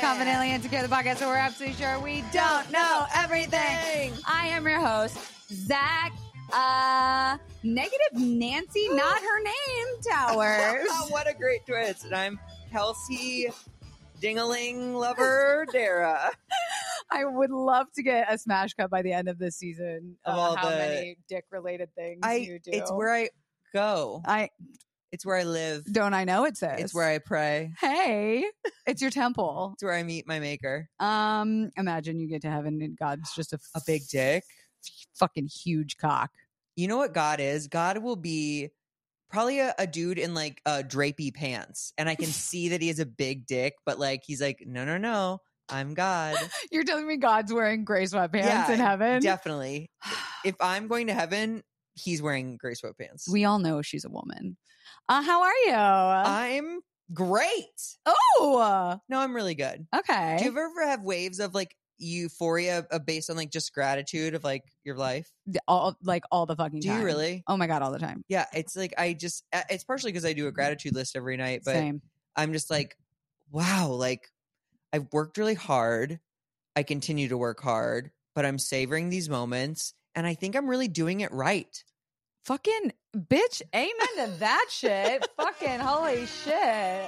Confidently Insecure, the podcast so we're absolutely sure we don't know everything. I am your host, Zach. Uh, negative Nancy, not her name, Towers. what a great twist. And I'm Kelsey Dingaling Lover Darragh. I would love to get a smash cut by the end of this season Of all how the- many dick related things I you do. it's where I go. I It's where I live. don't I know it says. It's where I pray. Hey, it's your temple. It's where I meet my maker. Um, imagine you get to heaven and God's just a, A big dick. fucking huge cock. You know what God is? God will be probably a, a dude in like uh drapey pants. And I can see that he has a big dick, but like he's like, no, no, no. I'm God. You're telling me God's wearing gray sweatpants Yeah, in heaven? Definitely. If I'm going to heaven, he's wearing gray sweatpants. we all know she's a woman. Uh, how are you? I'm great. oh, No, I'm really good. okay. Do you ever have waves of like euphoria uh, based on like just gratitude of like your life? all like all the fucking Do time. you really? Oh my god, all the time. Yeah, it's like I just uh, it's partially because I do a gratitude list every night, but Same. I'm just like, wow, like I've worked really hard. I continue to work hard, but I'm savoring these moments and I think I'm really doing it right. Fucking bitch, amen to that shit. Fucking holy shit.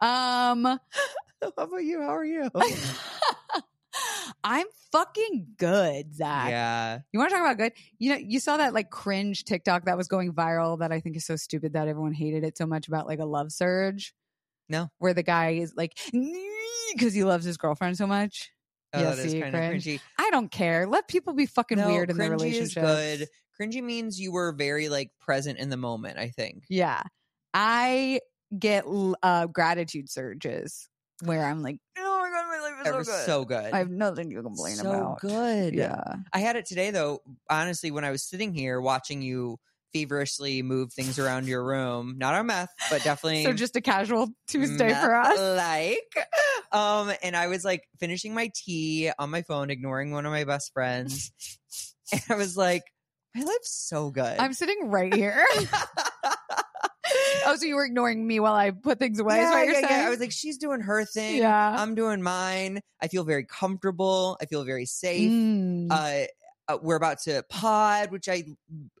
Um How about you? How are you? I'm fucking good, Zach. yeah. You want to talk about good? You know, you saw that like cringe TikTok that was going viral that I think is so stupid that everyone hated it so much about like a love surge. No. Where the guy is like, because he loves his girlfriend so much. Oh, Yeah, that is see, kind of cringy. I don't care. Let people be fucking No, weird in their relationship. is good. Cringy means you were very like present in the moment, I think. Yeah. I get uh, gratitude surges where I'm like, oh my God, my life is so was good. so good. I have nothing to complain so about. good. Yeah. I had it today though. Honestly, when I was sitting here watching you feverishly move things around your room, not on meth, but definitely So just a casual Tuesday for us. Like, um, and I was like finishing my tea on my phone, ignoring one of my best friends, and I was like, my life's so good. I'm sitting right here. oh, so you were ignoring me while I put things away? yeah, yeah, yeah. I was like, she's doing her thing. yeah. I'm doing mine. I feel very comfortable. I feel very safe. Mm. Uh, uh, we're about to pod, which I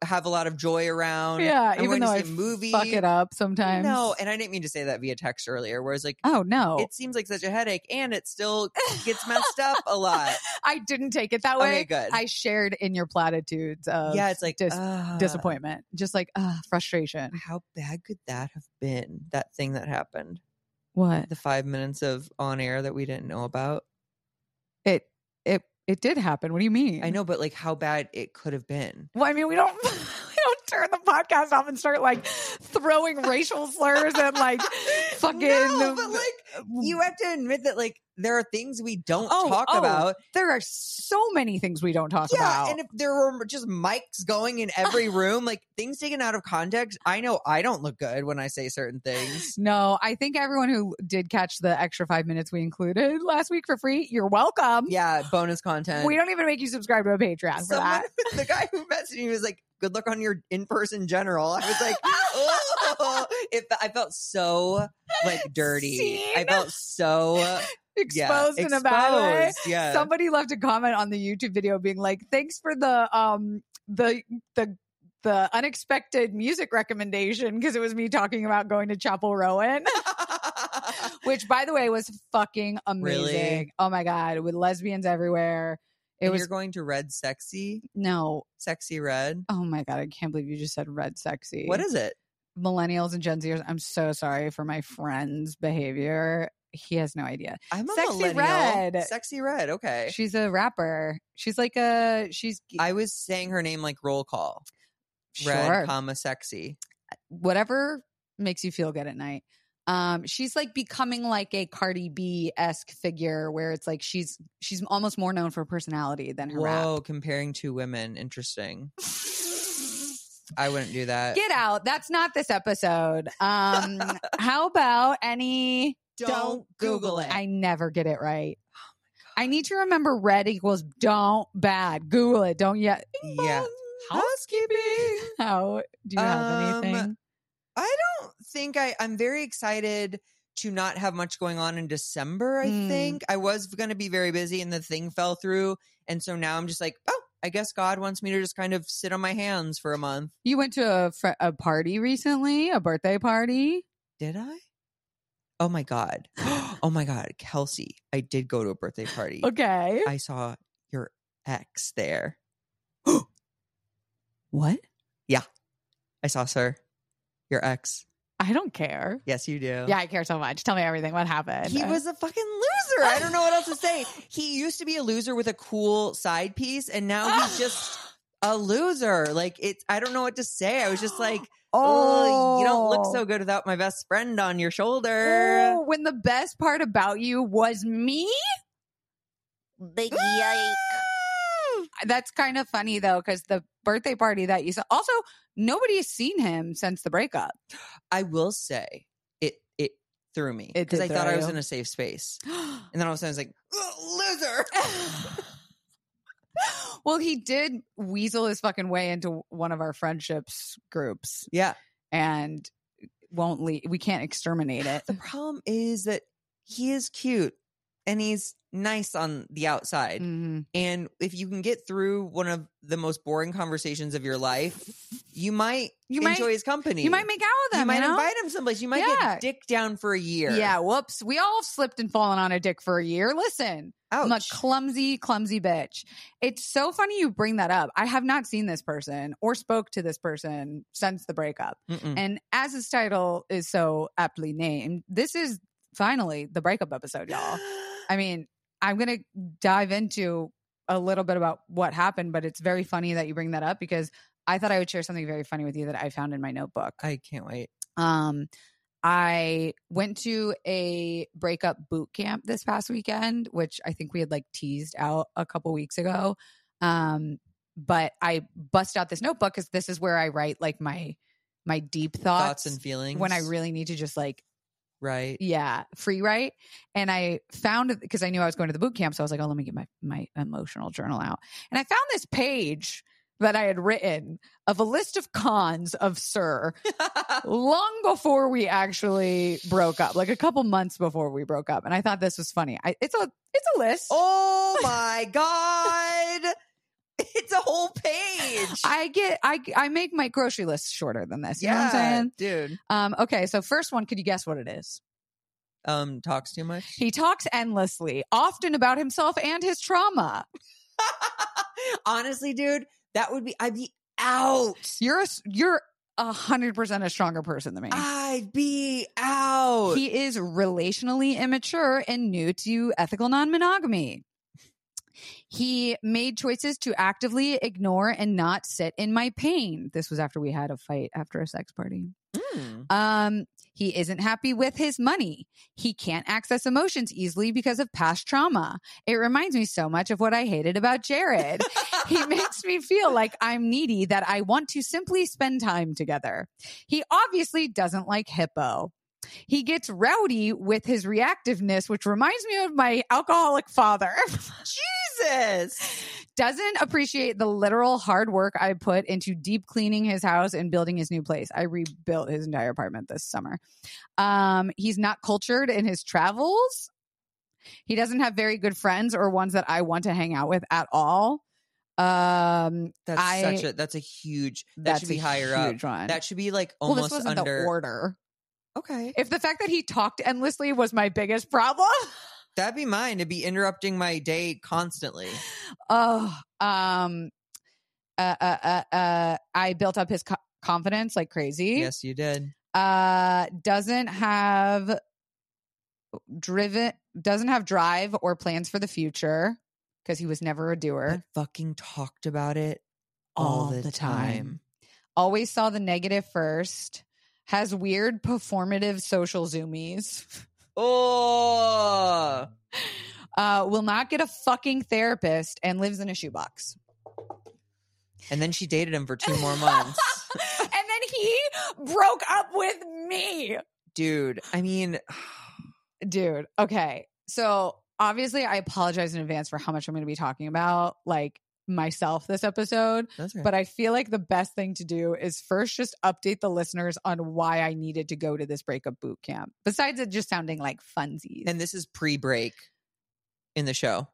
have a lot of joy around. yeah, even though I movie. fuck it up sometimes. No, and I didn't mean to say that via text earlier. Whereas, like, Oh no, it seems like such a headache, and it still gets messed up a lot. I didn't take it that way. Okay, good. I shared in your platitudes of yeah, it's like dis- ah, disappointment, just like uh, frustration. How bad could that have been? That thing that happened, What the five minutes of on air that we didn't know about. it it it did happen. What do you mean? I know, but like how bad it could have been. Well, I mean, we don't turn the podcast off and start like throwing racial slurs and like fucking. No, but like you have to admit that like there are things we don't Oh, talk oh, about. there are so many things we don't talk Yeah, about. Yeah, and if there were just mics going in every room, like things taken out of context, I know I don't look good when I say certain things. no, I think everyone who did catch the extra five minutes we included last week for free, you're welcome. Yeah, bonus content. We don't even make you subscribe to a Patreon for Someone, that. the guy who messaged me was like, "Good luck on your in-person general." I was like, "Oh!" It, I felt so like dirty. Seen? I felt so Exposed yeah, in a bad way. Yeah, Somebody left a comment on the YouTube video being like, "Thanks for the um the the the unexpected music recommendation because it was me talking about going to Chappell Roan." Which, by the way, was fucking amazing. Really? Oh my god, with lesbians everywhere. It And was you're going to Red Sexy, no. Sexy Red. Oh my god, I can't believe you just said red sexy. What is it? millennials and Gen Zers? I'm so sorry for my friend's behavior. He has no idea. I'm a Sexy millennial. Red. Sexy Red. Okay. She's a rapper. She's like a she's I was saying her name like roll call. Red, sure comma sexy. whatever makes you feel good at night. Um, she's like becoming like a Cardi B esque figure, where it's like she's she's almost more known for personality than her rap. Whoa, comparing two women. Interesting. I wouldn't do that. Get out. That's not this episode. Um, how about any? Don't Google it. I never get it right. I need to remember red equals don't bad. Google it. Don't yet. yeah. Housekeeping. How do you have Um, anything? I don't think I. I'm very excited to not have much going on in December. I Mm. think I was going to be very busy, and the thing fell through, and so now I'm just like, oh, I guess God wants me to just kind of sit on my hands for a month. You went to a fr- a party recently, a birthday party. Did I? Oh my god! Oh my god, Kelsey! I did go to a birthday party. Okay. I saw your ex there. what? Yeah. I saw sir, your ex. I don't care. Yes, you do. Yeah, I care so much. Tell me everything. What happened? He was a fucking loser. I don't know what else to say. He used to be a loser with a cool side piece, and now he's just a loser. Like it's I don't know what to say. I was just like, oh, you don't look oh. so good without my best friend on your shoulder. Oh, when the best part about you was me? Big yike. That's kind of funny though, because the birthday party that you saw. Also, nobody's seen him since the breakup. I will say it it threw me It because I thought throw I was you. in a safe space, and then all of a sudden I was like, "Ugh, loser. well, he did weasel his fucking way into one of our friendships groups yeah. and won't leave. We can't exterminate it. The problem is that he is cute and he's nice on the outside. Mhm. And if you can get through one of the most boring conversations of your life, you might You might enjoy his company. you might make out with You him. might you know? invite him someplace. You might Yeah. get dick down for a year. Yeah, whoops. We all have slipped and fallen on a dick for a year. Listen, I'm a clumsy, clumsy bitch. It's so funny you bring that up. I have not seen this person or spoke to this person since the breakup. Mm-mm. And as his title is so aptly named, this is finally the breakup episode, y'all. I mean, I'm going to dive into a little bit about what happened, but it's very funny that you bring that up because I thought I would share something very funny with you that I found in my notebook. I can't wait. Um, I went to a breakup boot camp this past weekend, which I think we had like teased out a couple weeks ago. Um, but I bust out this notebook because this is where I write like my my deep thoughts, Thoughts and feelings. when I really need to just like right. yeah free write. And I found it because I knew I was going to the boot camp, so I was like, oh, let me get my my emotional journal out. And I found this page that I had written of a list of cons of Sir long before we actually broke up, like a couple months before we broke up. And I thought this was funny. I, it's a it's a list. oh my god! It's a whole page. I get I I make my grocery list shorter than this. You know what I'm saying? dude. Um, okay, so first one, could you guess what it is? Um, talks too much. He talks endlessly, often about himself and his trauma. Honestly, dude, that would be. I'd be out. You're a, you're a hundred percent a stronger person than me. I'd be out. He is relationally immature and new to ethical non monogamy. He made choices to actively ignore and not sit in my pain. This was after we had a fight after a sex party. Mm. Um, he isn't happy with his money. He can't access emotions easily because of past trauma. It reminds me so much of what I hated about Jared. he makes me feel like I'm needy that I want to simply spend time together. He obviously doesn't like hippo. He gets rowdy with his reactiveness, which reminds me of my alcoholic father. Jesus. Doesn't appreciate the literal hard work I put into deep cleaning his house and building his new place. I rebuilt his entire apartment this summer. Um, he's not cultured in his travels. He doesn't have very good friends or ones that I want to hang out with at all. Um, That's I- such a. That's a huge. That should be higher up. One. That should be like well, almost this wasn't under. the order. Okay, If the fact that he talked endlessly was my biggest problem, that'd be mine. To be interrupting my day constantly. oh, um, uh, uh, uh, uh, I built up his co- confidence like crazy. Yes, you did. Uh, doesn't have driven, doesn't have drive or plans for the future because he was never a doer. But fucking talked about it all, All the, the time. time. Always saw the negative first. Has weird performative social zoomies. Oh, Uh, will not get a fucking therapist and lives in a shoebox. and then she dated him for two more months, and then he broke up with me. dude. I mean, Dude, okay. So obviously, I apologize in advance for how much I'm going to be talking about. Like, myself this episode, right. but I feel like the best thing to do is first just update the listeners on why I needed to go to this breakup boot camp. Besides it just sounding like funsies. and this is pre-break in the show.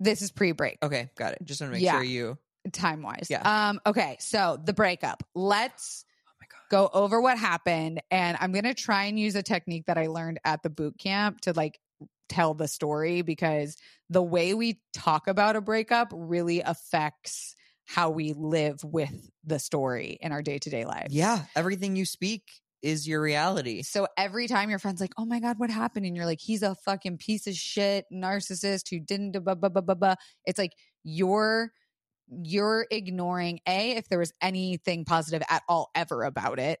this is pre-break. Okay, got it. Just want to make Yeah. sure you. time wise. Yeah. Um, okay, so the breakup. Let's Oh go over what happened. And I'm gonna try and use a technique that I learned at the boot camp to like tell the story because the way we talk about a breakup really affects how we live with the story in our day-to-day lives. Yeah, everything you speak is your reality. So every time your friend's like, "Oh my god, what happened?" and you're like, "He's a fucking piece of shit narcissist who didn't blah blah blah blah blah." It's like you're you're ignoring a if there was anything positive at all ever about it.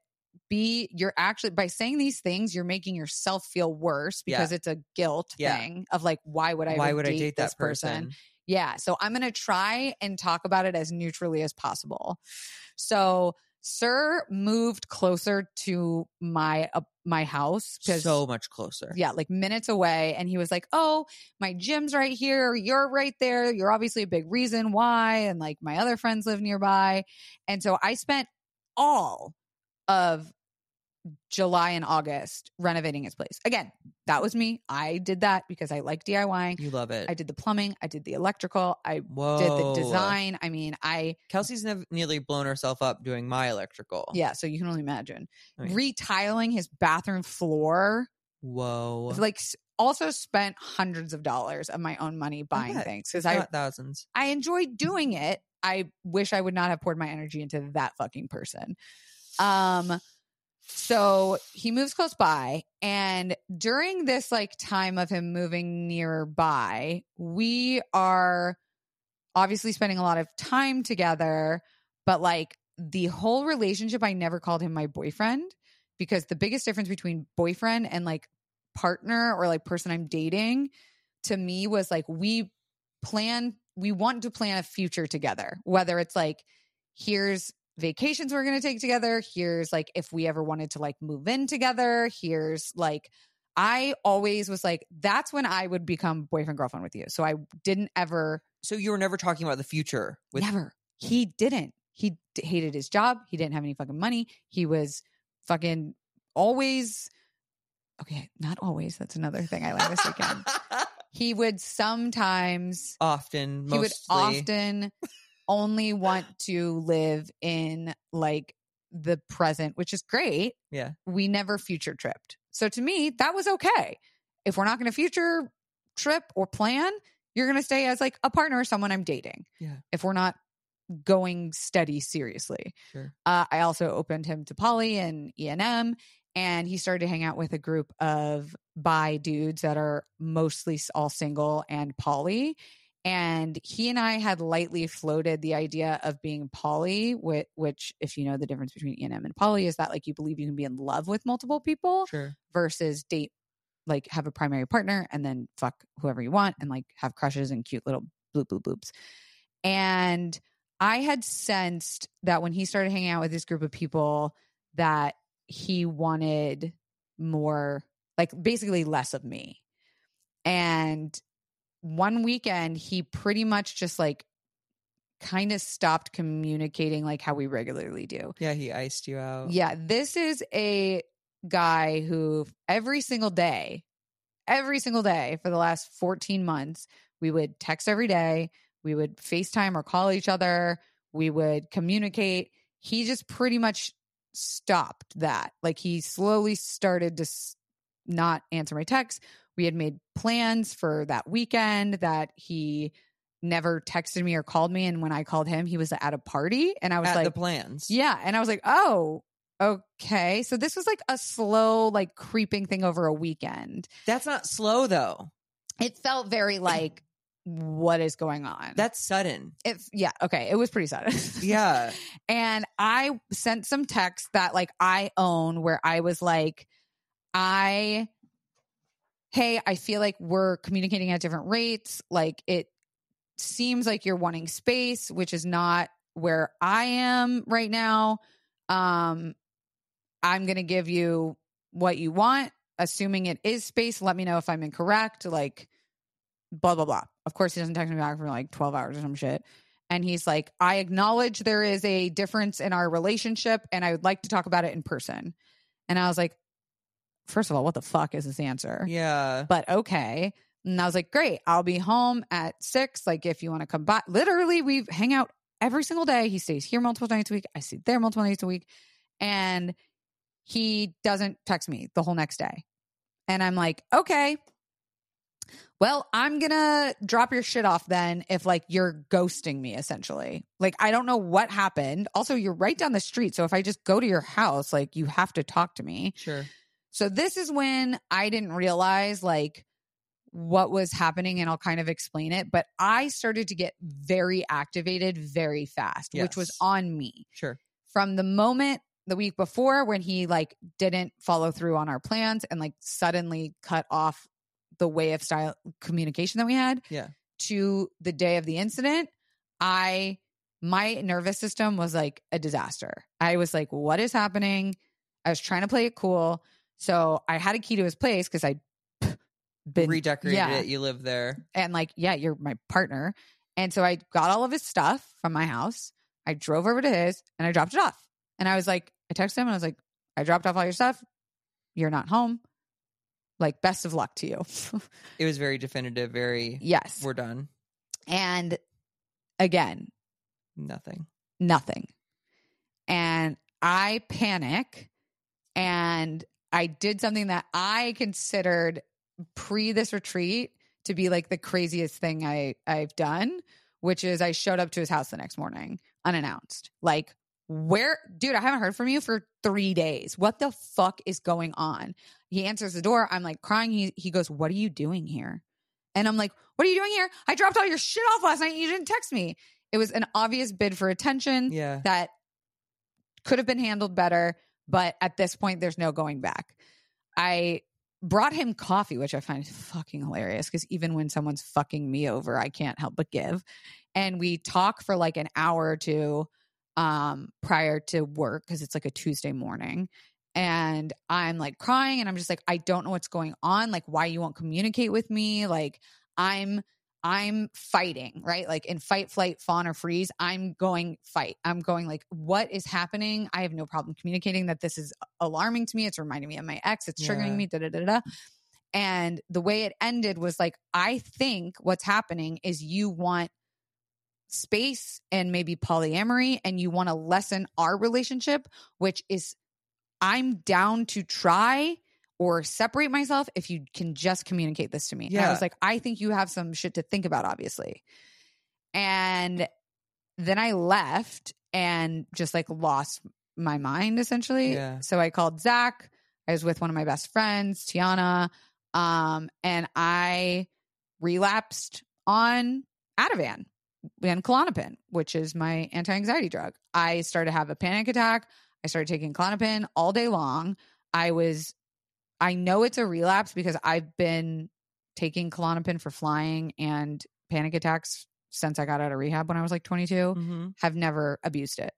B you're actually by saying these things, you're making yourself feel worse because it's a guilt Yeah. thing of like, why would I? Why would I date this that person? yeah. So I'm going to try and talk about it as neutrally as possible. So Sir moved closer to my uh, my house So much closer. yeah, like minutes away. And he was like, Oh, my gym's right here. You're right there. You're obviously a big reason why. And like my other friends live nearby. And so I spent all of July and August renovating his place. Again, that was me. I did that because I like DIYing. You love it. I did the plumbing, I did the electrical, I Whoa. did the design. I mean, I Kelsey's nev- nearly blown herself up doing my electrical. yeah, so you can only imagine. I mean- Retiling his bathroom floor. Whoa. Like also spent hundreds of dollars of my own money buying things because I thousands. I enjoyed doing it. I wish I would not have poured my energy into that fucking person. Um so he moves close by and during this like time of him moving nearby, we are obviously spending a lot of time together, but like the whole relationship I never called him my boyfriend because the biggest difference between boyfriend and like partner or like person I'm dating to me was like we plan we want to plan a future together whether it's like here's vacations we're going to take together here's like if we ever wanted to like move in together here's like i always was like that's when i would become boyfriend girlfriend with you so i didn't ever So you were never talking about the future with never. he didn't. He d- hated his job he didn't have any fucking money he was fucking always okay not always that's another thing i learned this weekend. He would sometimes often, mostly. he would often only want to live in like the present, which is great. Yeah. We never future tripped. So to me, that was okay. If we're not going to future trip or plan, you're going to stay as like a partner or someone I'm dating. Yeah. If we're not going steady seriously. Sure. Uh, I also opened him to poly and ENM and he started to hang out with a group of bi dudes that are mostly all single and poly and he and I had lightly floated the idea of being poly which, which if you know the difference between ENM and poly is that like you believe you can be in love with multiple people Sure. versus date like have a primary partner and then fuck whoever you want and like have crushes and cute little bloop bloop bloops and I had sensed that when he started hanging out with this group of people that he wanted more like basically less of me. And one weekend he pretty much just like kind of stopped communicating like how we regularly do. Yeah, he iced you out. Yeah, this is a guy who every single day, every single day for the last 14 months, we would text every day, we would FaceTime or call each other, we would communicate. He just pretty much stopped that. Like he slowly started to s- not answer my texts. We had made plans for that weekend that he never texted me or called me and when I called him he was at a party and I was At like the plans. yeah. And I was like, oh, okay. So this was like a slow, like creeping thing over a weekend. That's not slow though. It felt very like, what is going on? That's sudden. it, yeah. Okay. It was pretty sudden. Yeah. and I sent some texts that like I own where I was like, I, hey, I feel like we're communicating at different rates. Like it seems like you're wanting space, which is not where I am right now. Um, I'm going to give you what you want, assuming it is space. Let me know if I'm incorrect. Like, blah, blah, blah. Of course, he doesn't text me back for like 12 hours or some shit. And he's like, I acknowledge there is a difference in our relationship and I would like to talk about it in person. And I was like, first of all, what the fuck is this answer? Yeah. But okay. And I was like, great, I'll be home at six. Like, if you want to come by, literally, we hang out every single day. He stays here multiple nights a week. I see there multiple nights a week. And he doesn't text me the whole next day. And I'm like, okay, well, I'm going to drop your shit off then if like you're ghosting me essentially. Like, I don't know what happened. Also, you're right down the street. So if I just go to your house, like you have to talk to me. Sure. So this is when I didn't realize like what was happening and I'll kind of explain it, but I started to get very activated very fast, which was on me. Sure. From the moment the week before when he like didn't follow through on our plans and like suddenly cut off the way of style communication that we had Yeah. to the day of the incident, I my nervous system was like a disaster. I was like, what is happening? I was trying to play it cool. So I had a key to his place because I'd been Redecorated yeah. it. You live there. and like, yeah, you're my partner. And so I got all of his stuff from my house. I drove over to his and I dropped it off. And I was like, I texted him and I was like, I dropped off all your stuff. You're not home. Like, best of luck to you. It was very definitive. Very. yes. We're done. And again, Nothing. nothing. And I panic and I did something that I considered pre this retreat to be like the craziest thing I I've done, which is I showed up to his house the next morning unannounced. Like where dude, I haven't heard from you for 3 days. What the fuck is going on? He answers the door. I'm like crying. He he goes, "What are you doing here?" And I'm like, "What are you doing here? I dropped all your shit off last night. You didn't text me." It was an obvious bid for attention Yeah. that could have been handled better, but at this point, there's no going back. I brought him coffee, which I find fucking hilarious because even when someone's fucking me over, I can't help but give. And we talk for like an hour or two um, prior to work because it's like a Tuesday morning. And I'm like crying and I'm just like, I don't know what's going on. Like, why you won't communicate with me. Like, I'm I'm fighting, right? Like in fight, flight, fawn, or freeze, I'm going fight. I'm going like, what is happening? I have no problem communicating that this is alarming to me. It's reminding me of my ex. It's triggering Yeah. me. Da da da da. And the way it ended was like, I think what's happening is you want space and maybe polyamory, and you want to lessen our relationship, which is I'm down to try or separate myself if you can just communicate this to me. And I Yeah. was like, I think you have some shit to think about, obviously. And then I left and just like lost my mind essentially. Yeah. So I called Zach. I was with one of my best friends, Tiana. Um, and I relapsed on Ativan and Klonopin, which is my anti-anxiety drug. I started to have a panic attack. I started taking Klonopin all day long. I was I know it's a relapse because I've been taking Klonopin for flying and panic attacks since I got out of rehab when I was like 22. Mhm. Have never abused it.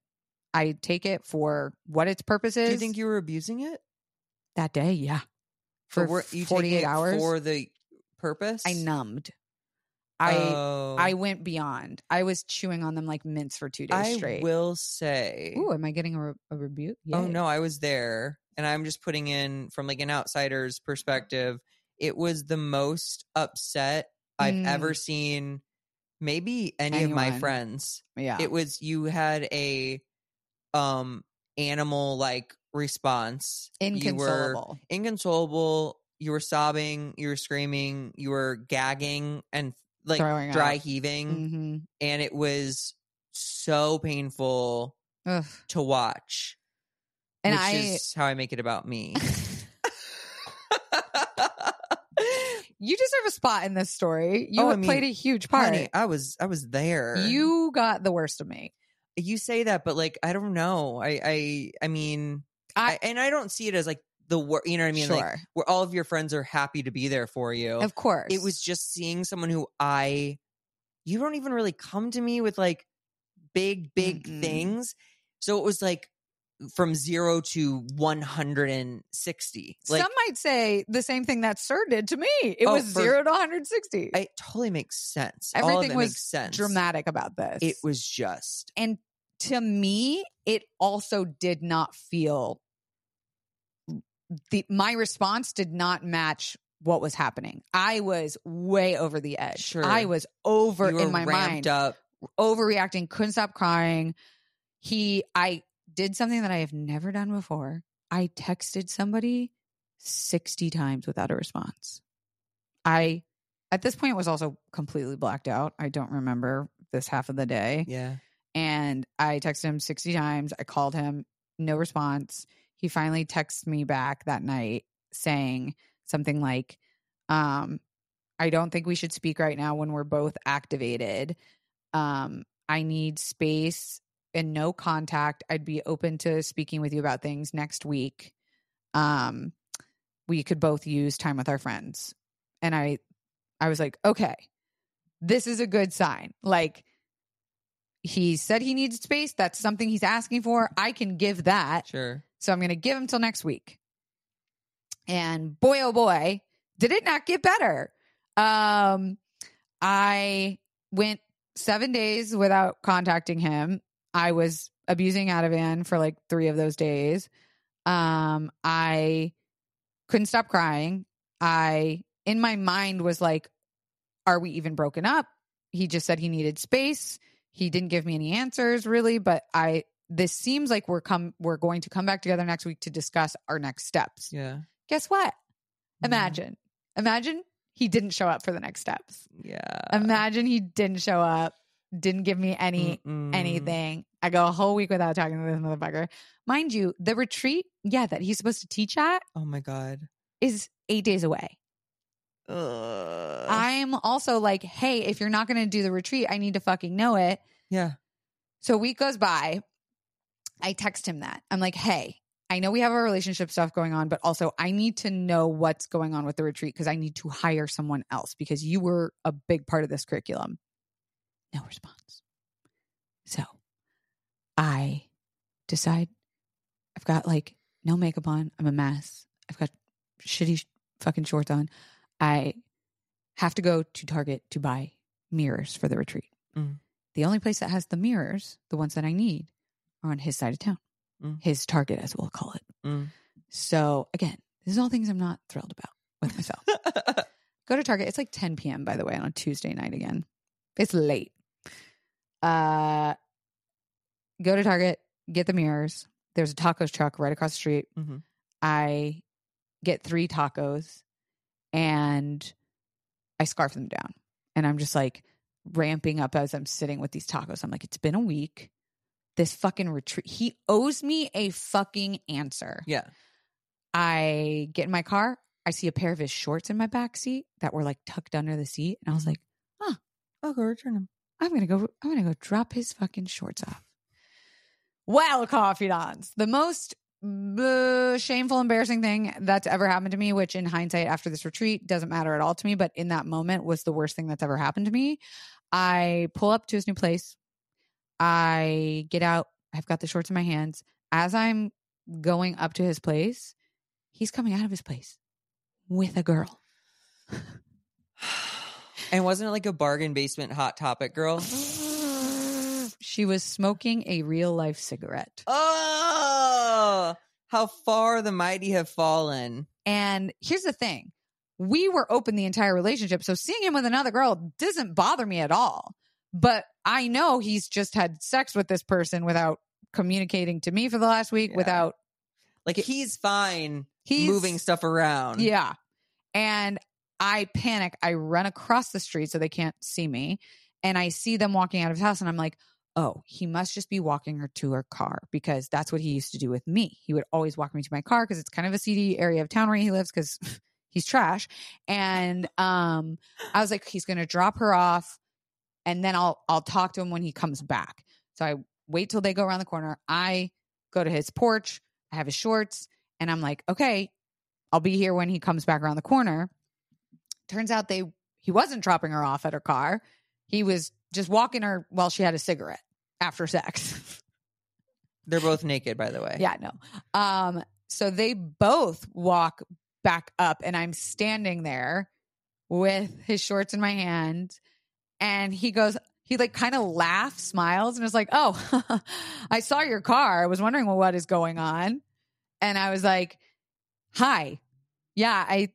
I take it for what its purpose is. Do you think you were abusing it? that day? Yeah. For Or were you taking 48 it hours. for the purpose? I numbed. I Oh. I went beyond. I was chewing on them like mints for two days I straight. I will say. Ooh, am I getting a, re- a rebuke? Oh no, I was there, and I'm just putting in from like an outsider's perspective. It was the most upset I've Mm. ever seen. Maybe any of my friends. Yeah. It was you had a um animal like response. You were Inconsolable. inconsolable. You were sobbing. You were screaming. You were gagging and like Throwing dry up. heaving, hmm and it was so painful Ugh. to watch. And which I is how I make it about me. you deserve a spot in this story. You Oh, I have played a huge part. Honey, I was I was there. You got the worst of me. you say that, but like I don't know. I I I mean, I, I- and I don't see it as like the work. You know what I mean? sure. Like where all of your friends are happy to be there for you. of course. It was just seeing someone who I. You don't even really come to me with like big big Mm-mm. things, so it was like from zero to 160. Like, Some might say the same thing that Sir did to me. It Oh, was for- zero to 160. it totally makes sense. Everything was makes sense. Dramatic about this. It was just and to me, it also did not feel the my response did not match what was happening. I was way over the edge. Sure. I was over in my mind, up. overreacting, couldn't stop crying. He, I did something that I have never done before. I texted somebody 60 times without a response. I, at this point, was also completely blacked out. I don't remember this half of the day Yeah. and I texted him 60 times. I called him, no response. He finally texted me back that night saying something like, um, I don't think we should speak right now when we're both activated. Um, I need space and no contact. I'd be open to speaking with you about things next week. Um, we could both use time with our friends. And I I was like, okay, this is a good sign. Like he said he needs space. That's something he's asking for. I can give that. Sure. So I'm going to give him till next week. And boy, oh boy, did it not get better. Um, I went seven days without contacting him. I was abusing Ativan for like three of those days. Um, I couldn't stop crying. I, in my mind, was like, are we even broken up? He just said he needed space. He didn't give me any answers really, but I this seems like we're come we're going to come back together next week to discuss our next steps. Yeah. Guess what? Mm-hmm. Imagine. Imagine he didn't show up for the next steps. Yeah. Imagine he didn't show up, didn't give me any Mm-mm. anything. I go a whole week without talking to this motherfucker. Mind you, the retreat, yeah, that he's supposed to teach at Oh my god. is eight days away. Ugh. I'm also like, hey, if you're not going to do the retreat, I need to fucking know it. yeah. So a week goes by. I text him that. I'm like, hey, I know we have our relationship stuff going on, but also I need to know what's going on with the retreat because I need to hire someone else because you were a big part of this curriculum. No response. So I decide I've got like no makeup on. I'm a mess. I've got shitty sh- fucking shorts on. I have to go to Target to buy mirrors for the retreat. Mm. The only place that has the mirrors, the ones that I need, are on his side of town. Mm. His Target, as we'll call it. Mm. So again, this is all things I'm not thrilled about with myself. Go to Target. It's like 10 p.m. by the way on a Tuesday night again. It's late. Uh, go to Target, get the mirrors. There's a tacos truck right across the street. Mhm. I get three tacos and I scarf them down. And I'm just like ramping up as I'm sitting with these tacos. I'm like, it's been a week. This fucking retreat. He owes me a fucking answer. yeah. I get in my car. I see a pair of his shorts in my back seat that were like tucked under the seat. And I was like, huh, I'll go return them. I'm gonna go. I'm gonna go drop his fucking shorts off. Well, confidants, the most uh, shameful, embarrassing thing that's ever happened to me, which in hindsight, after this retreat, doesn't matter at all to me, but in that moment was the worst thing that's ever happened to me. I pull up to his new place. I get out. I've got the shorts in my hands. As I'm going up to his place, he's coming out of his place with a girl. And wasn't it like a bargain basement hot topic girl? She was smoking a real life cigarette. Oh, how far the mighty have fallen. And here's the thing we were open the entire relationship. So seeing him with another girl doesn't bother me at all. But I know he's just had sex with this person without communicating to me for the last week, Yeah. without Like he's fine he's moving stuff around. Yeah. And I panic. I run across the street so they can't see me. And I see them walking out of his house. And I'm like, oh, he must just be walking her to her car because that's what he used to do with me. He would always walk me to my car because it's kind of a seedy area of town where he lives because he's trash. And um, I was like, he's going to drop her off and then I'll I'll talk to him when he comes back. So I wait till they go around the corner. I go to his porch. I have his shorts and I'm like, okay, I'll be here when he comes back around the corner. Turns out they he wasn't dropping her off at her car. He was just walking her while she had a cigarette after sex. They're both naked, by the way. Yeah, no. Um, so they both walk back up, and I'm standing there with his shorts in my hand, and he goes, he like kind of laughs, smiles, and is like, "Oh, I saw your car. I was wondering well, what is going on." And I was like, "Hi, yeah, I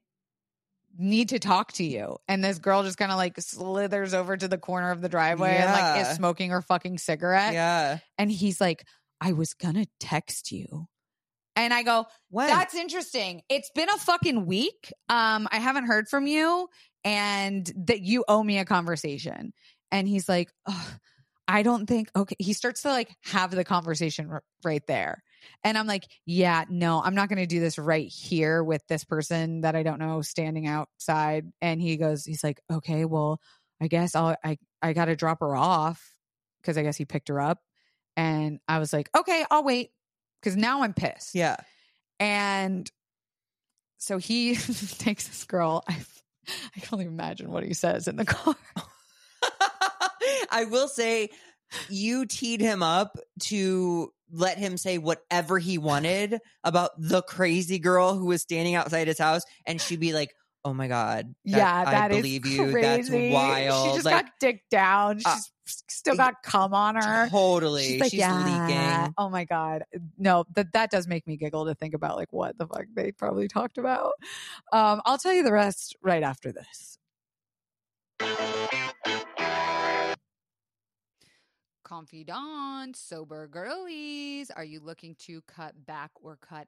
need to talk to you." And this girl just kind of like slithers over to the corner of the driveway and like is smoking her fucking cigarette. Yeah. And he's like, "I was gonna text you." And I go, When? that's interesting. It's been a fucking week. Um, I haven't heard from you, and that you owe me a conversation. And he's like, I don't think. Okay. He starts to like have the conversation r- right there, and I'm like, yeah, no, I'm not going to do this right here with this person that I don't know standing outside. And he goes, he's like, okay, well, I guess I'll I I got to drop her off because I guess he picked her up, and I was like, okay, I'll wait because now I'm pissed. yeah. And so he takes this girl. I, I can only imagine what he says in the car. I will say you teed him up to let him say whatever he wanted about the crazy girl who was standing outside his house and she'd be like, "Oh my god. that- yeah, that I is believe you. crazy. That's wild." She just like got dick down. She's uh, still got cum on her. totally. She's like, She's yeah. leaking. Oh my god, no, that that does make me giggle to think about like what the fuck they probably talked about. Um, I'll tell you the rest right after this. Confidant, sober girlies. Are you looking to cut back or cut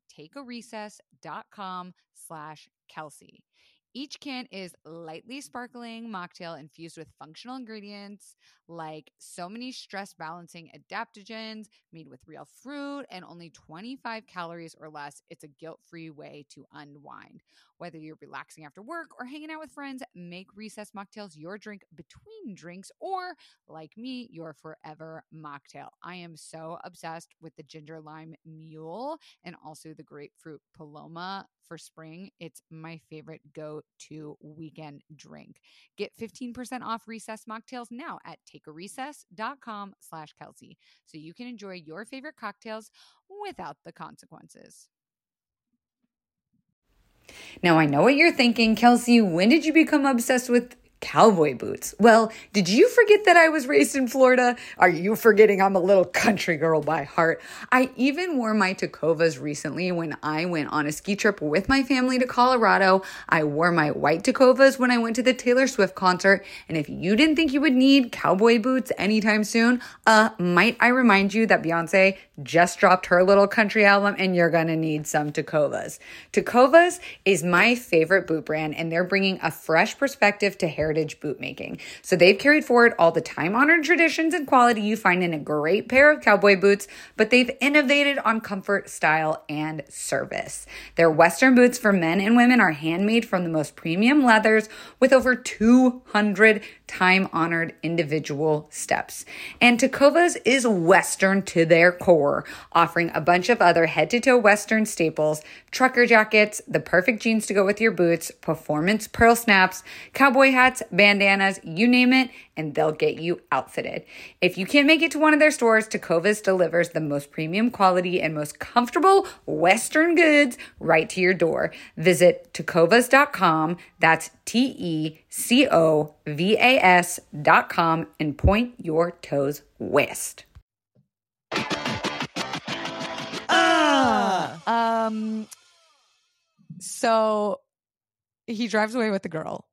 takearecess.com slash Kelsey. Each can is lightly sparkling mocktail infused with functional ingredients like so many stress balancing adaptogens made with real fruit and only 25 calories or less. It's a guilt free way to unwind. Whether you're relaxing after work or hanging out with friends, make recess mocktails your drink between drinks or, like me, your forever mocktail. I am so obsessed with the ginger lime mule and also the grapefruit paloma for spring. It's my favorite go to weekend drink. Get 15% off recess mocktails now at takearecess.com slash Kelsey so you can enjoy your favorite cocktails without the consequences. Now, I know what you're thinking, Kelsey. When did you become obsessed with cowboy boots? Well, did you forget that I was raised in Florida? Are you forgetting I'm a little country girl by heart? I even wore my Tecovas recently when I went on a ski trip with my family to Colorado. I wore my white Tecovas when I went to the Taylor Swift concert. And if you didn't think you would need cowboy boots anytime soon, uh, might I remind you that Beyonce just dropped her little country album and you're gonna need some Tecovas. Tecovas is my favorite boot brand and they're bringing a fresh perspective to heritage boot making. So they've carried forward all the time honored traditions and quality you find in a great pair of cowboy boots, but they've innovated on comfort, style, and service. Their Western boots for men and women are handmade from the most premium leathers with over 200 time honored individual steps. And Tecovas is Western to their core, offering a bunch of other head to toe Western staples, trucker jackets, the perfect jeans to go with your boots, performance pearl snaps, cowboy hats, bandanas, you name it, and they'll get you outfitted. If you can't make it to one of their stores, Tecovas delivers the most premium quality and most comfortable Western goods right to your door. Visit tecovas.com. That's T E C O V A S.com and point your toes west. Um, so he drives away with the girl.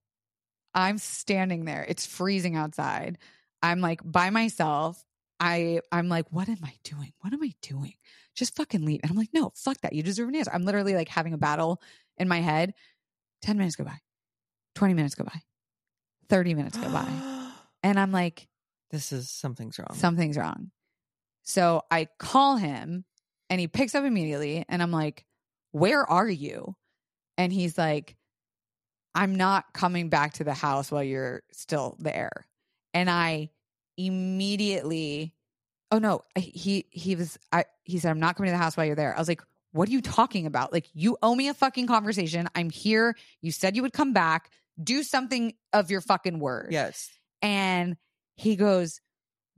I'm standing there. It's freezing outside. I'm like by myself. I I'm like, what am I doing? What am I doing? Just fucking leave. And I'm like, no, fuck that. You deserve an answer. I'm literally like having a battle in my head. 10 minutes go by. 20 minutes go by. 30 minutes go by. And I'm like, this is something's wrong. something's wrong. So I call him And he picks up immediately. And I'm like, Where are you? And he's like, I'm not coming back to the house while you're still there. And I immediately, oh no, he he was I he said, I'm not coming to the house while you're there. I was like, what are you talking about? Like, you owe me a fucking conversation. I'm here. You said you would come back. Do something of your fucking word. Yes. And he goes,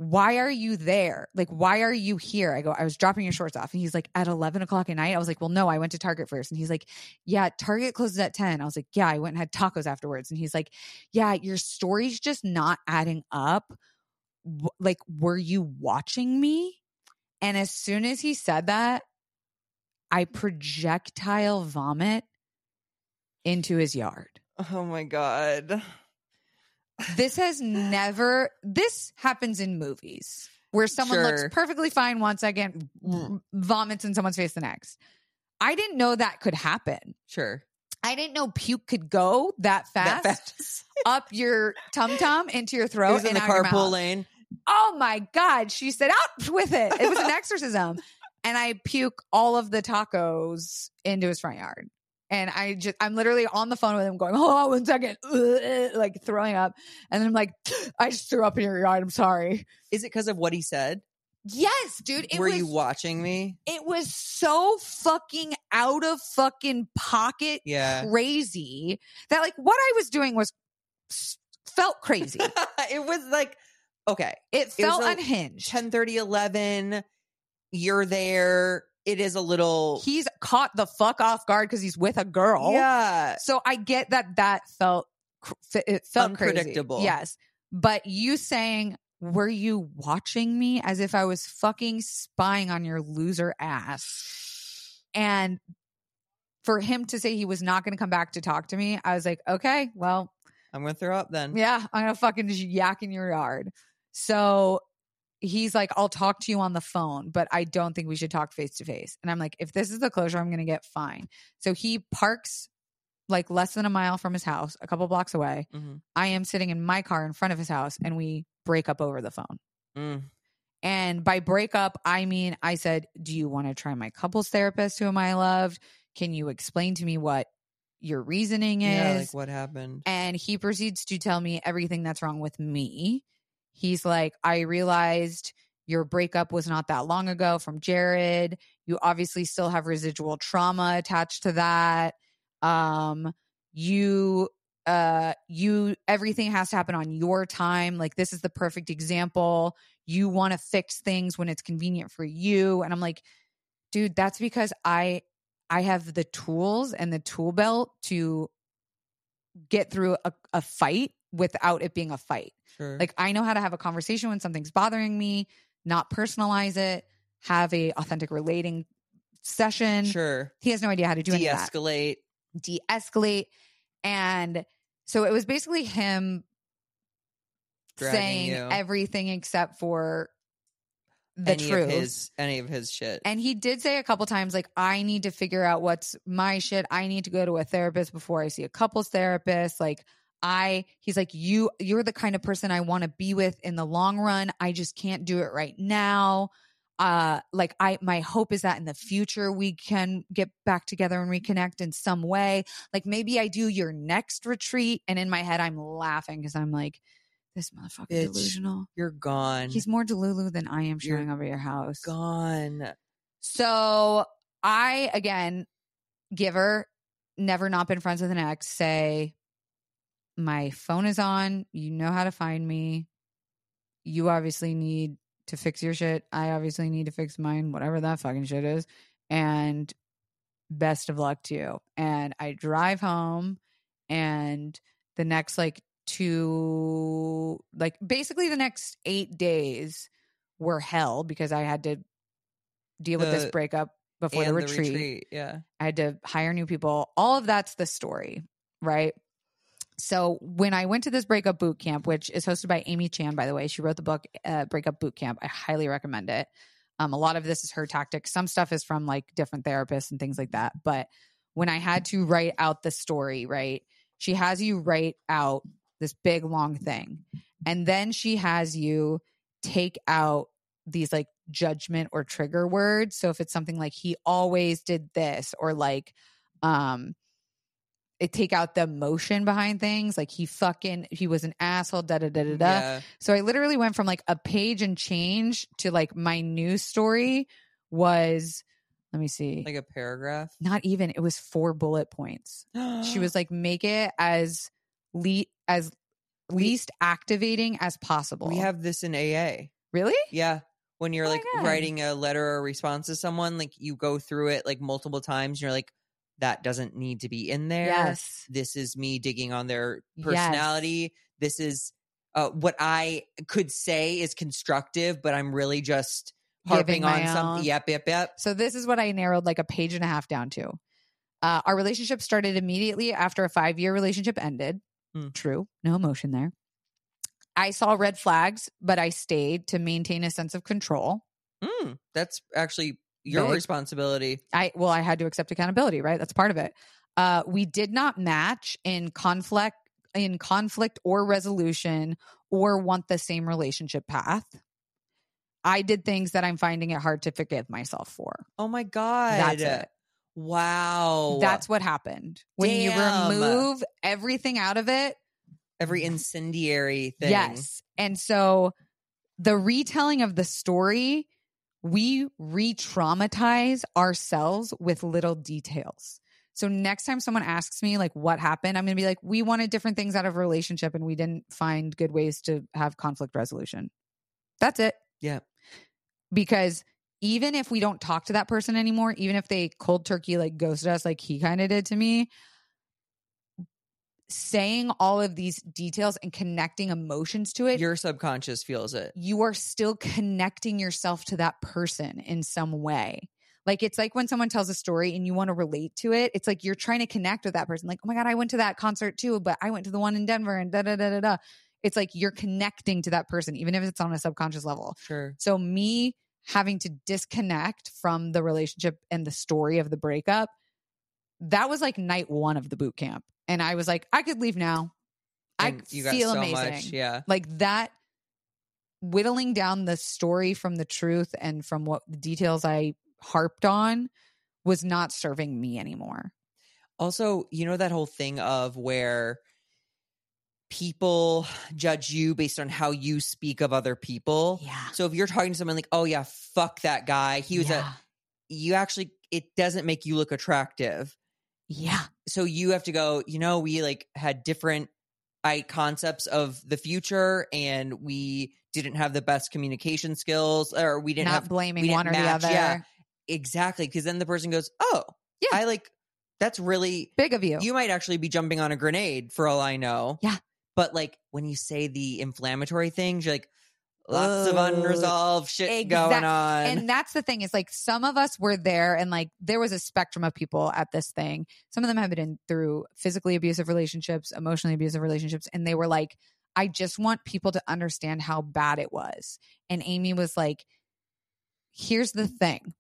Why are you there? Like, why are you here? I go, I was dropping your shorts off. And he's like, At 11 o'clock at night? I was like, Well, no, I went to Target first. And he's like, Yeah, Target closes at 10. I was like, Yeah, I went and had tacos afterwards. And he's like, Yeah, your story's just not adding up. Like, were you watching me? And as soon as he said that, I projectile vomit into his yard. Oh my god. This has never, this happens in movies where someone Sure. looks perfectly fine one second, mm. v- vomits in someone's face the next. I didn't know that could happen. Sure. I didn't know puke could go that fast, That fast. up your tum tum into your throat in the carpool lane. Oh my God. She said, out with it. It was an exorcism. And I puke all of the tacos into his front yard. And I just, I'm literally on the phone with him going, hold on one second, like throwing up. And then I'm like, I just threw up in your yard. I'm sorry. Is it because of what he said? Yes, dude. It Were was, you watching me? it was so fucking out of fucking pocket Yeah. crazy that like what I was doing was felt crazy. it was like okay, It felt a unhinged. 10 30 11 you're there. It is a little He's caught the fuck off guard because he's with a girl. Yeah. So I get that that felt it felt crazy. Unpredictable. Yes, but you saying, "Were you watching me?" as if I was fucking spying on your loser ass, and for him to say he was not going to come back to talk to me, I was like, "Okay, well, I'm gonna throw up then. yeah, I'm gonna fucking just yak in your yard." So he's like, I'll talk to you on the phone, but I don't think we should talk face to face. And I'm like, if this is the closure, I'm gonna get fine. So he parks like less than a mile from his house, a couple blocks away. Mhm. I am sitting in my car in front of his house and we break up over the phone. Mm. And by break up, I mean, I said, Do you want to try my couples therapist whom I loved? Can you explain to me what your reasosoning Yeah, is? like what happened? and he proceeds to tell me everything that's wrong with me. He's like, I realized your breakup was not that long ago from Jared. You obviously still have residual trauma attached to that. Um, you uh you everything has to happen on your time like this is the perfect example you want to fix things when it's convenient for you and i'm like dude that's because i i have the tools and the tool belt to get through a, a fight without it being a fight Sure. like I know how to have a conversation when something's bothering me, not personalize it, have a authentic relating session. sure. He has no idea how to do that. De-escalate. De-escalate. And so it was basically him Dragging saying you. everything except for the any truth. of his any of his shit. And he did say a couple times, like, I need to figure out what's my shit. I need to go to a therapist before I see a couples therapist. Like, I, he's like, you, you're the kind of person I want to be with in the long run. I just can't do it right now. Uh, like I, my hope is that in the future we can get back together and reconnect in some way. Like maybe I do your next retreat. And in my head, I'm laughing because I'm like, this motherfucker Bitch. delusional. You're gone. He's more delulu than I am You're showing over your house. gone. So I again, giver, never not been friends with an ex, say, My phone is on. You know how to find me. You obviously need to fix your shit. I obviously need to fix mine, whatever that fucking shit is. And best of luck to you. And I drive home and the next like two like basically the next eight days were hell because I had to deal with this breakup before and the retreat. Yeah. I had to hire new people. All of that's the story, right? So when I went to this breakup boot camp, which is hosted by Amy Chan, by the way, she wrote the book uh, Breakup Boot Camp. I highly recommend it. Um, a lot of this is her tactics. Some stuff is from like different therapists and things like that. But when I had to write out the story, right, she has you write out this big long thing, and then she has you take out these like judgment or trigger words. So if it's something like he always did this or like um it take out the emotion behind things like he fucking he was an asshole da da da da da. Yeah. So I literally went from like a page and change to like my news story was let me see. Like a paragraph. not even it was four bullet points. She was like make it as le- as least activating as possible. We have this in AA. Really? Yeah. When you're Oh like writing a letter or response to someone, like you go through it like multiple times and you're like, that doesn't need to be in there. Yes. This is me digging on their Yes. personality. This is uh, what I could say is constructive, but I'm really just harping on something. Yep, yep, yep. So this is what I narrowed like a page and a half down to. Uh, our relationship started immediately after a five year relationship ended. Hmm. True. No emotion there. I saw red flags, but I stayed to maintain a sense of control. Mm, that's actually your Big. responsibility. I well, I had to accept accountability, right? That's part of it. Uh, we did not match in conflict in conflict or resolution or want the same relationship path. I did things that I'm finding it hard to forgive myself for. Oh my God. That's it. Wow. That's what happened. When Damn. you remove everything out of it, every incendiary thing. yes. And so the retelling of the story, we re traumatize ourselves with little details. So next time someone asks me, like, what happened, I'm going to be like, we wanted different things out of a relationship and we didn't find good ways to have conflict resolution. That's it. Yeah. Because even if we don't talk to that person anymore, even if they cold turkey like ghosted us like he kind of did to me, saying all of these details and connecting emotions to it, Your subconscious feels it. you are still connecting yourself to that person in some way. Like it's like when someone tells a story and you want to relate to it, it's like you're trying to connect with that person. Like, oh my God, I went to that concert too, but I went to the one in Denver and da da da da da. It's like you're connecting to that person, even if it's on a subconscious level. Sure. So me having to disconnect from the relationship and the story of the breakup, that was like night one of the boot camp. And I was like, I could leave now. I And got feel so amazing. much. Yeah. Like that whittling down the story from the truth and from what the details I harped on was not serving me anymore. Also, you know that whole thing of where people judge you based on how you speak of other people. Yeah. So if you're talking to someone like, "Oh yeah, fuck that guy," he was yeah. a you actually it doesn't make you look attractive. yeah. So you have to go, you know, we like had different I concepts of the future and we didn't have the best communication skills or we didn't Not have blaming didn't one or match, the other. yeah. exactly because then the person goes, "Oh, Yeah. I like that's really Big of you. you might actually be jumping on a grenade for all I know. Yeah. But like when you say the inflammatory things, you're like lots of unresolved shit Exact- going on. and that's the thing is like some of us were there and like there was a spectrum of people at this thing. Some of them have been through physically abusive relationships emotionally abusive relationships and they were like i just want people to understand how bad it was. And amy was like here's the thing.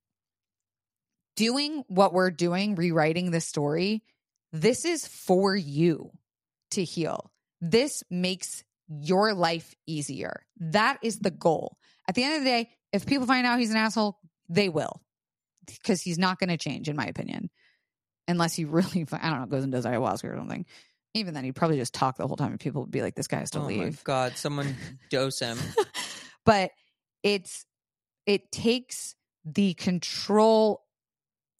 Doing what we're doing rewriting the story this is for you to heal. This makes your life easier. That is the goal. At the end of the day, if people find out he's an asshole, they will because he's not going to change, in my opinion, unless he really, I don't know, goes and does ayahuasca or something. Even then, he'd probably just talk the whole time and people would be like, this guy has to oh leave. god, someone dose him. but it's, it takes the control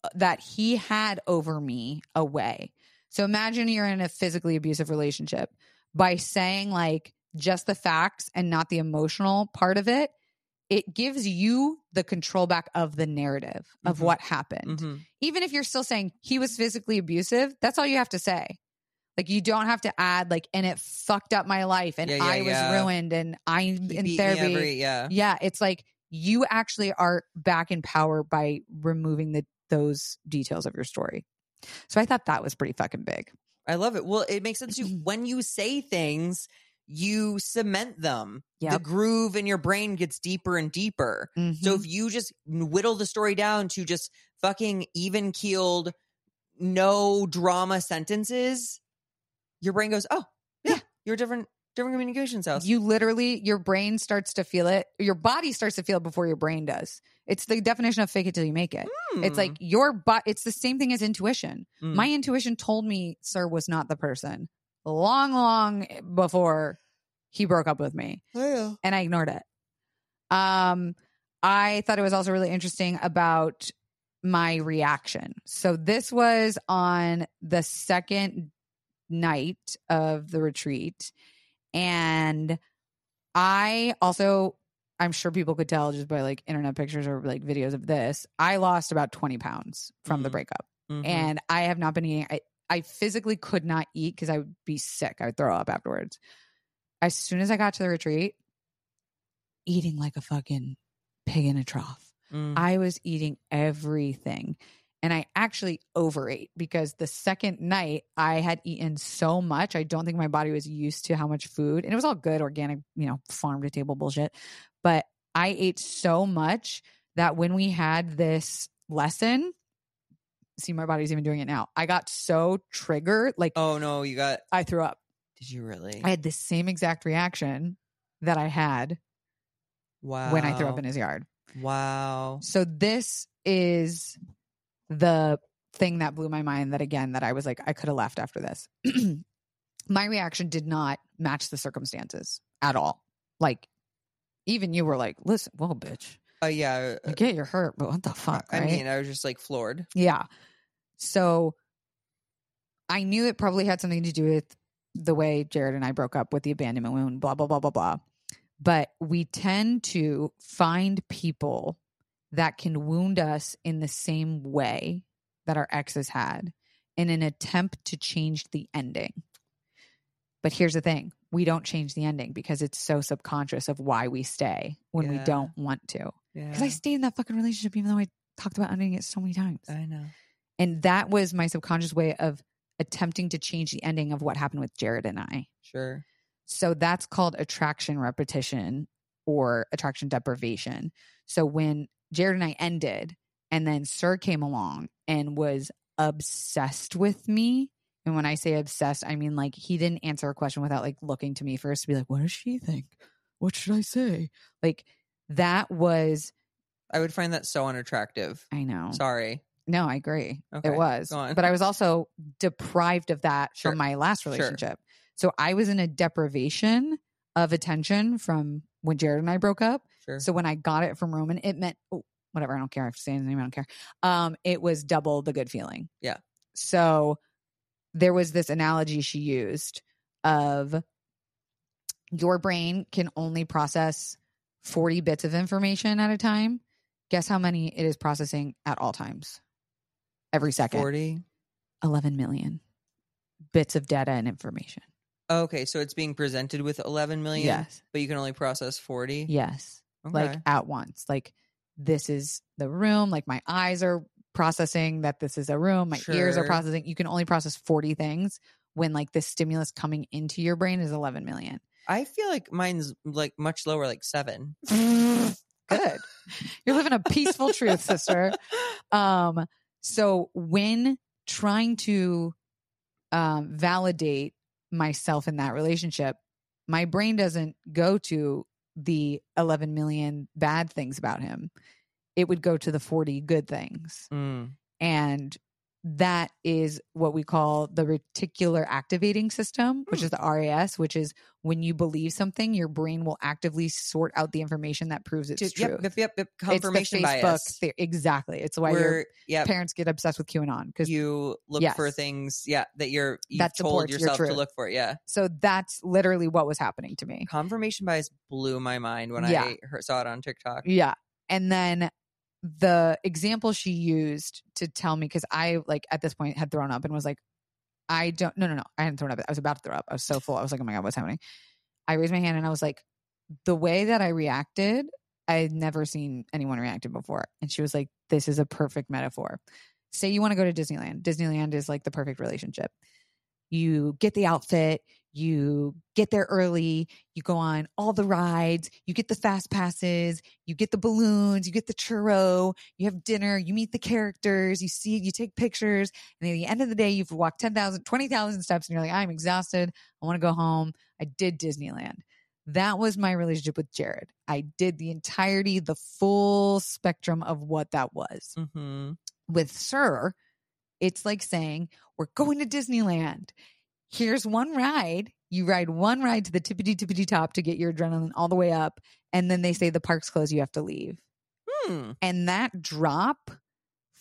uh, that he had over me away. So imagine you're in a physically abusive relationship by saying like just the facts and not the emotional part of it. It gives you the control back of the narrative of Mhm. what happened. Mhm. Even if you're still saying he was physically abusive, that's all you have to say. Like you don't have to add like, and it fucked up my life, and Yeah, yeah, I was yeah. ruined, and I'm He in therapy. every- yeah. Yeah, it's like you actually are back in power by removing the those details of your story. So I thought that was pretty fucking big. I love it. Well, it makes sense too. when you say things, you cement them. The groove in your brain gets deeper and deeper. So Mhm. if you just whittle the story down to just fucking even keeled, no drama sentences, your brain goes, "Oh, yeah, Yeah. you're a different different communication styles. You literally, your brain starts to feel it. Your body starts to feel it before your brain does. It's the definition of fake it till you make it. It's like your but it's the same thing as intuition. Mm. My intuition told me Sir was not the person long, long before he broke up with me. Oh, and I ignored it. Um, I thought it was also really interesting about my reaction. So this was on the second night of the retreat, and I also. I'm sure people could tell just by like internet pictures or like videos of this. I lost about 20 pounds from the Mhm. breakup Mhm. and I have not been eating. I, physically could not eat because I would be sick. I would throw up afterwards. As soon as I got to the retreat, eating like a fucking pig in a trough. Mm. I was eating everything. And I actually overate because the second night I had eaten so much. I don't think my body was used to how much food. And it was all good, organic, you know, farm to table bullshit. But I ate so much that when we had this lesson, see, my body's even doing it now. I got so triggered, like oh no, you got. I threw up. Did you really? I had the same exact reaction that I had wow. when I threw up in his yard. Wow. So this is the thing that blew my mind that again that I was like I could have left after this. my reaction did not match the circumstances at all. Like even you were like, "Listen, well, bitch, Uh, yeah. I get you're hurt, but what the uh, fuck?" I mean, I was just like floored. Yeah. So I knew it probably had something to do with the way Jared and I broke up with the abandonment wound, blah, blah, blah, blah, blah. But we tend to find people that can wound us in the same way that our exes had in an attempt to change the ending. But here's the thing we don't change the ending because it's so subconscious of why we stay when we don't want to. Yeah. Because I stayed in that fucking relationship even though I talked about ending it so many times. I know. And that was my subconscious way of attempting to change the ending of what happened with Jared and I. Sure. So that's called attraction repetition or attraction deprivation. So when Jared and I ended, and then Sir came along and was obsessed with me. And when I say obsessed, I mean like he didn't answer a question without like looking to me first to be like, what does she think? What should I say? Like that was, I would find that so unattractive. I know. Sorry. No, I agree. Okay, It was. But I was also deprived of that Sure, from my last sure. relationship. So I was in a deprivation of attention from when Jared and I broke up. Sure. So when I got it from Roman, it meant oh, whatever. I don't care. I have to say his name. I don't care. Um, it was double the good feeling. Yeah. So there was this analogy she used of your brain can only process 40 bits of information at a time. Guess how many it is processing at all times? Every second. 40. 11 million bits of data and information. Okay, so it's being presented with 11 million, Yes. but you can only process 40. Yes. Okay. Like at once. Like this is the room. Like my eyes are processing that this is a room. My ears are Sure. processing. You can only process 40 things when like the stimulus coming into your brain is 11 million. I feel like mine's like much lower, like seven. Good. You're living a peaceful truth, sister. Um, so when trying to um, validate myself in that relationship, my brain doesn't go to the 11 million bad things about him. It would go to the 40 good things. Mm. And that is what we call the reticular activating system, which hmm. is the RAS, which is when you believe something, your brain will actively sort out the information that proves it's Just- true. Yep, yep, yep, yep. It's the Confirmation Facebook bias. the- exactly. It's why your Where, yeah, parents get obsessed with QAnon because you look for things, yeah, that you're you've That told supports your yourself to look for. Yeah, so that's literally what was happening to me. confirmation bias blew my mind when Yeah. I saw it on TikTok. Yeah. And then the example she used to tell me, because I like at this point had thrown up and was like, I don't, no, no, no. I hadn't thrown up. I was about to throw up. I was so full. I was like, oh my God, what's happening? I raised my hand and I was like, the way that I reacted, I had never seen anyone reacted before. And she was like, this is a perfect metaphor. Say you want to go to Disneyland. Disneyland is like the perfect relationship. You get the outfit, you get there early, you go on all the rides, you get the fast passes, you get the balloons, you get the churro, you have dinner, you meet the characters, you see, you take pictures. And at the end of the day, you've walked 10,000, 20,000 steps and you're like, I'm exhausted. I want to go home. I did Disneyland. That was my relationship with Jared. I did the entirety, the full spectrum of what that was. Mm-hmm. With Sir, it's like saying, We're going to Disneyland. Here's one ride. You ride one ride to the tippity tippity top to get your adrenaline all the way up. And then they say the park's closed, you have to leave. Hmm. And that drop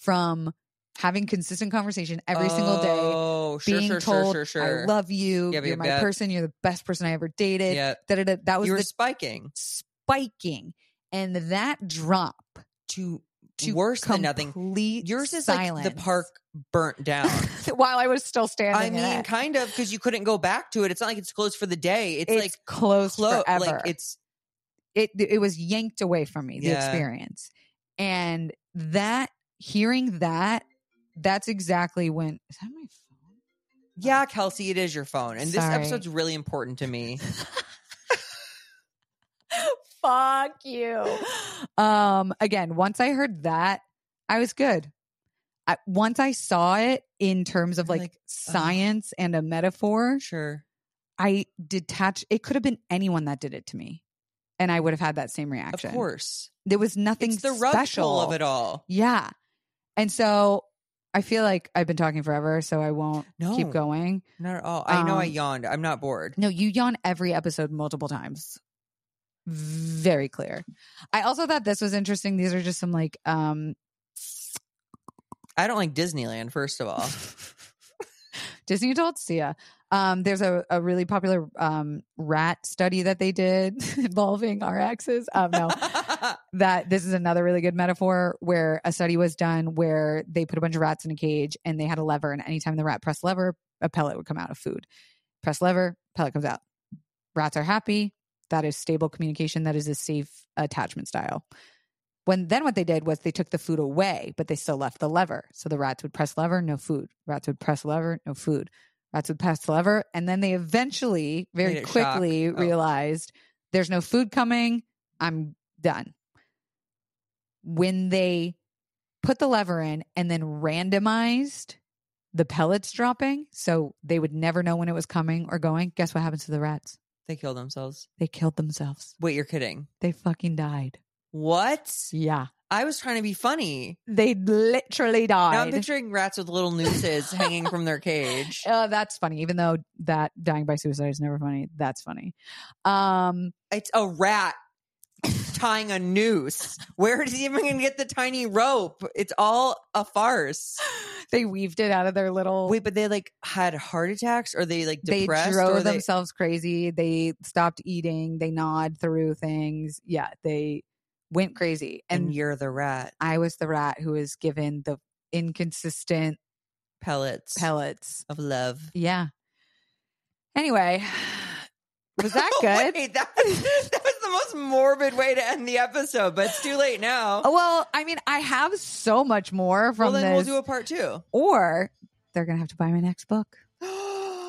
from having consistent conversation every single day, Oh, sure, being sure, told, sure, sure, sure. I love you, you're my person, you're the best person I ever dated. Yeah, Da-da-da. That was you were the spiking spiking. And that drop to to worse than nothing. Yours is silence. like the park burnt down. while I was still standing. I mean, kind of because you couldn't go back to it. It's not like it's closed for the day. It's, it's like closed closed. forever. Like it's it it was yanked away from me the Yeah. experience and that hearing that that's exactly when is that my phone yeah, oh. Kelsey. It is your phone, and this Sorry. episode's really important to me. fuck you um again once i heard that i was good I, once i saw it in terms of like, like, ugh. science and a metaphor Sure. i detached it could have been anyone that did it to me and i would have had that same reaction. Of course. there was nothing It's the special of it all. Yeah. And so I feel like I've been talking forever, so I won't keep going. Not at all. I know I Um, yawned. I'm not bored. No, you yawn every episode multiple times. Very clear. I also thought this was interesting. These are just some like um I don't like Disneyland, first of all. Disney adults. Yeah. Um, there's a, a really popular um rat study that they did involving our exes. Um, no, that this is another really good metaphor where a study was done where they put a bunch of rats in a cage and they had a lever and anytime the rat pressed lever a pellet would come out of food press lever pellet comes out rats are happy that is stable communication that is a safe attachment style. When then what they did was they took the food away but they still left the lever. So the rats would press lever no food. Rats would press lever no food. Rats would press lever and then they eventually very quickly Oh. realized there's no food coming. I'm done. When they put the lever in and then randomized the pellets dropping so they would never know when it was coming or going guess what happens to the rats they killed themselves. they killed themselves Wait, you're kidding. they fucking died What? yeah I was trying to be funny. they literally died. Now I'm picturing rats with little nooses hanging from their cage. uh, that's funny even though that dying by suicide is never funny that's funny um It's a rat tying a noose. Where is he even going to get the tiny rope? It's all a farce. they weaved it out of their little Wait, but they like had heart attacks or they like they depressed drove or they themselves crazy. They stopped eating. They gnawed through things. Yeah, they went crazy. and, And you're the rat I was the rat who was given the inconsistent pellets pellets. of love. Yeah. Anyway, was that good? Wait, that, that was the most morbid way to end the episode, but it's too late now. Oh, well, I mean, I have so much more from well, then this. we'll do a part two. or they're gonna have to buy my next book.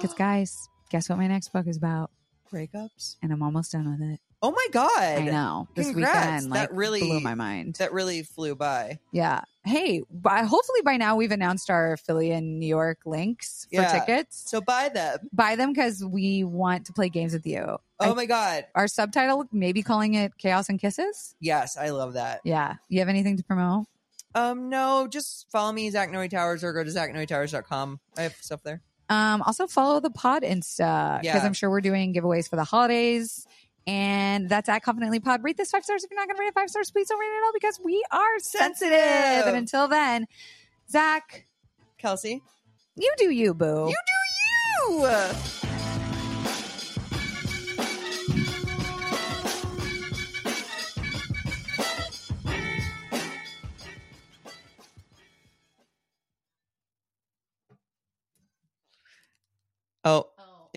Because guys, guess what my next book is about? breakups. And I'm almost done with it. Oh my god! I know. This Congrats. weekend, like, That really- blew my mind. that really flew by. Yeah. Hey, by, hopefully by now we've announced our Philly and New York links for Yeah. tickets. So buy them. Buy them because we want to play games with you. Oh I- my god! our subtitle, maybe calling it Chaos and Kisses. Yes, I love that. Yeah. You have anything to promote? Um, no, just follow me, Zach Noe Towers, or go to zachnoetowers.com. I have stuff there. Um, also follow the pod Insta because Yeah. I'm sure we're doing giveaways for the holidays. And that's at Confidently Pod. Rate this five stars. If you're not going to rate it five stars, please don't rate it at all because we are sensitive. Sensitive. And until then, Zach, Kelsey, you do you, boo. you do you. Oh,